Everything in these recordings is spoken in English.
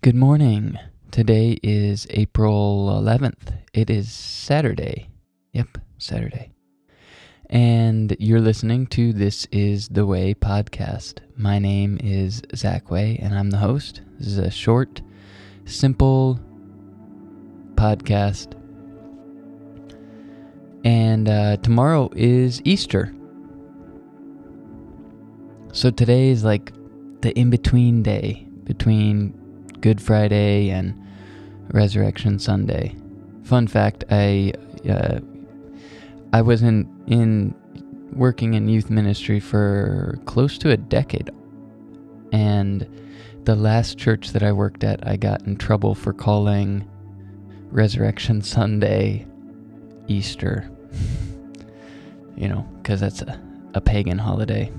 Good morning. Today is April 11th. It is Saturday. Yep, Saturday. And you're listening to This Is the Way podcast. My name is Zach Way, and I'm the host. This is a short, simple podcast. And uh, tomorrow is Easter. So today is like the in between day between Good Friday and Resurrection Sunday. Fun fact: I uh, I was in in working in youth ministry for close to a decade, and the last church that I worked at, I got in trouble for calling Resurrection Sunday Easter. you know, because that's a, a pagan holiday.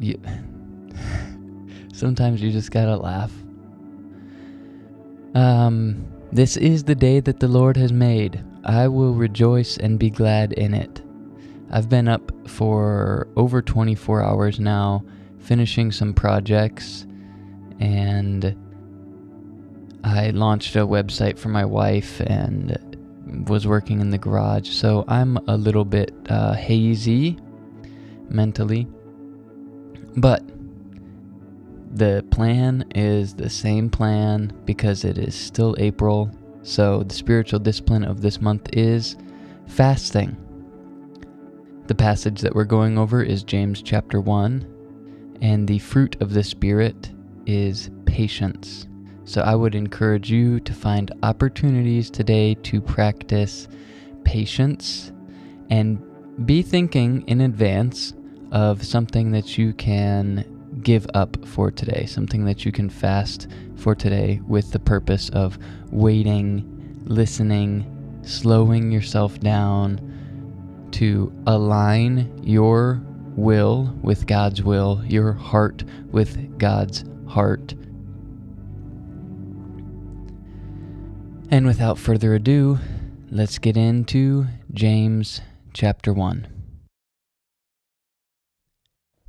You sometimes you just gotta laugh. Um, this is the day that the Lord has made. I will rejoice and be glad in it. I've been up for over 24 hours now, finishing some projects, and I launched a website for my wife and was working in the garage. So I'm a little bit uh, hazy mentally. But the plan is the same plan because it is still April. So the spiritual discipline of this month is fasting. The passage that we're going over is James chapter 1, and the fruit of the Spirit is patience. So I would encourage you to find opportunities today to practice patience and be thinking in advance of something that you can give up for today, something that you can fast for today with the purpose of waiting, listening, slowing yourself down to align your will with God's will, your heart with God's heart. And without further ado, let's get into James chapter 1.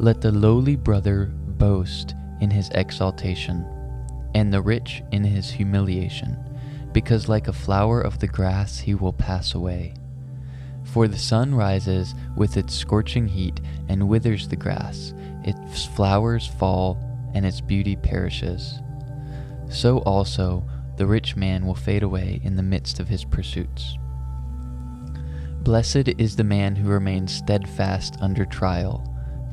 Let the lowly brother boast in his exaltation, and the rich in his humiliation, because like a flower of the grass he will pass away. For the sun rises with its scorching heat and withers the grass, its flowers fall, and its beauty perishes. So also the rich man will fade away in the midst of his pursuits. Blessed is the man who remains steadfast under trial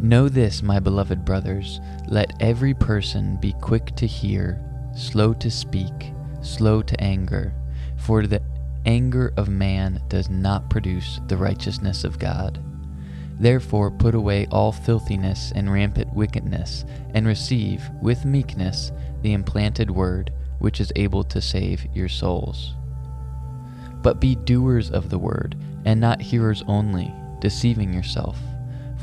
Know this, my beloved brothers let every person be quick to hear, slow to speak, slow to anger, for the anger of man does not produce the righteousness of God. Therefore, put away all filthiness and rampant wickedness, and receive, with meekness, the implanted word, which is able to save your souls. But be doers of the word, and not hearers only, deceiving yourself.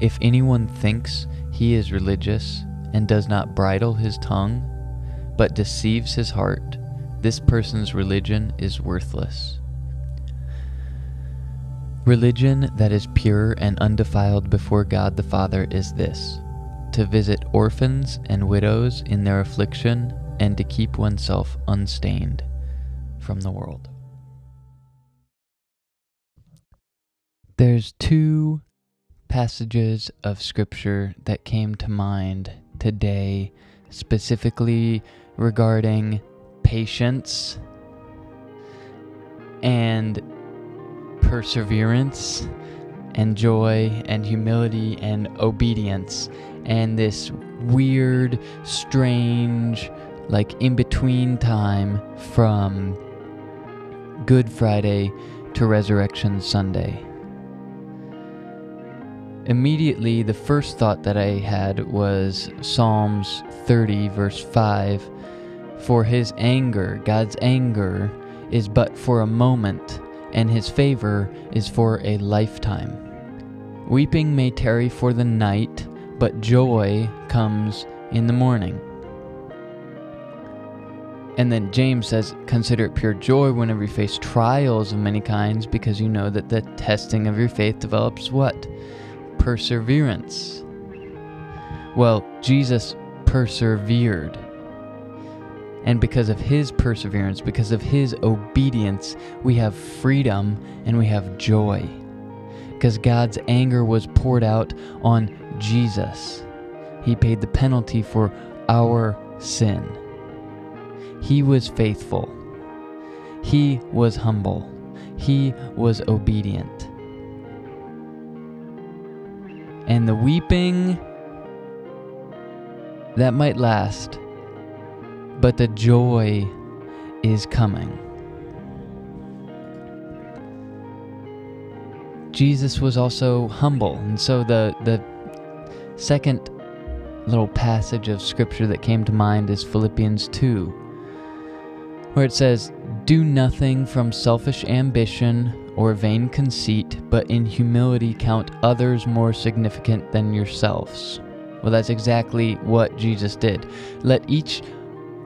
If anyone thinks he is religious and does not bridle his tongue, but deceives his heart, this person's religion is worthless. Religion that is pure and undefiled before God the Father is this to visit orphans and widows in their affliction and to keep oneself unstained from the world. There's two passages of scripture that came to mind today, specifically regarding patience and perseverance and joy and humility and obedience and this weird, strange, like in between time from Good Friday to Resurrection Sunday. Immediately, the first thought that I had was Psalms 30, verse 5 For his anger, God's anger, is but for a moment and his favor is for a lifetime. Weeping may tarry for the night, but joy comes in the morning. And then James says, Consider it pure joy whenever you face trials of many kinds, because you know that the testing of your faith develops what? Perseverance. Well, Jesus persevered. And because of his perseverance, because of his obedience, we have freedom and we have joy. Because God's anger was poured out on Jesus, he paid the penalty for our sin. He was faithful, he was humble, he was obedient. And the weeping that might last but the joy is coming. Jesus was also humble, and so the the second little passage of scripture that came to mind is Philippians 2, where it says, Do nothing from selfish ambition or vain conceit, but in humility count others more significant than yourselves. Well, that's exactly what Jesus did. Let each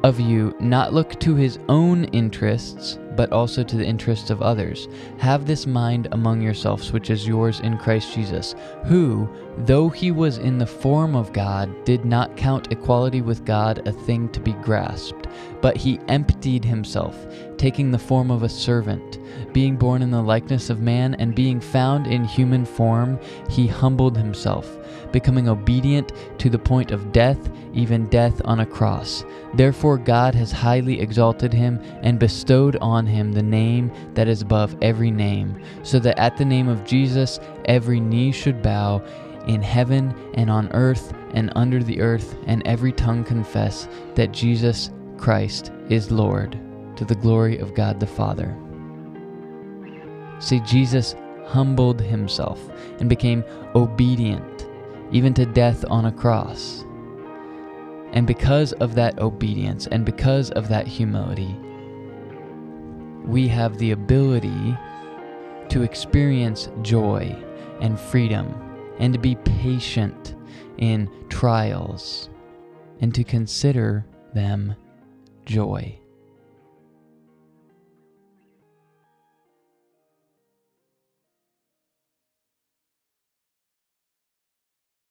of you not look to his own interests, but also to the interests of others. Have this mind among yourselves, which is yours in Christ Jesus, who, though he was in the form of God, did not count equality with God a thing to be grasped, but he emptied himself, taking the form of a servant. Being born in the likeness of man, and being found in human form, he humbled himself, becoming obedient to the point of death, even death on a cross. Therefore, God has highly exalted him and bestowed on him the name that is above every name, so that at the name of Jesus every knee should bow in heaven and on earth and under the earth, and every tongue confess that Jesus Christ is Lord, to the glory of God the Father. See, Jesus humbled himself and became obedient, even to death on a cross. And because of that obedience and because of that humility, we have the ability to experience joy and freedom and to be patient in trials and to consider them joy.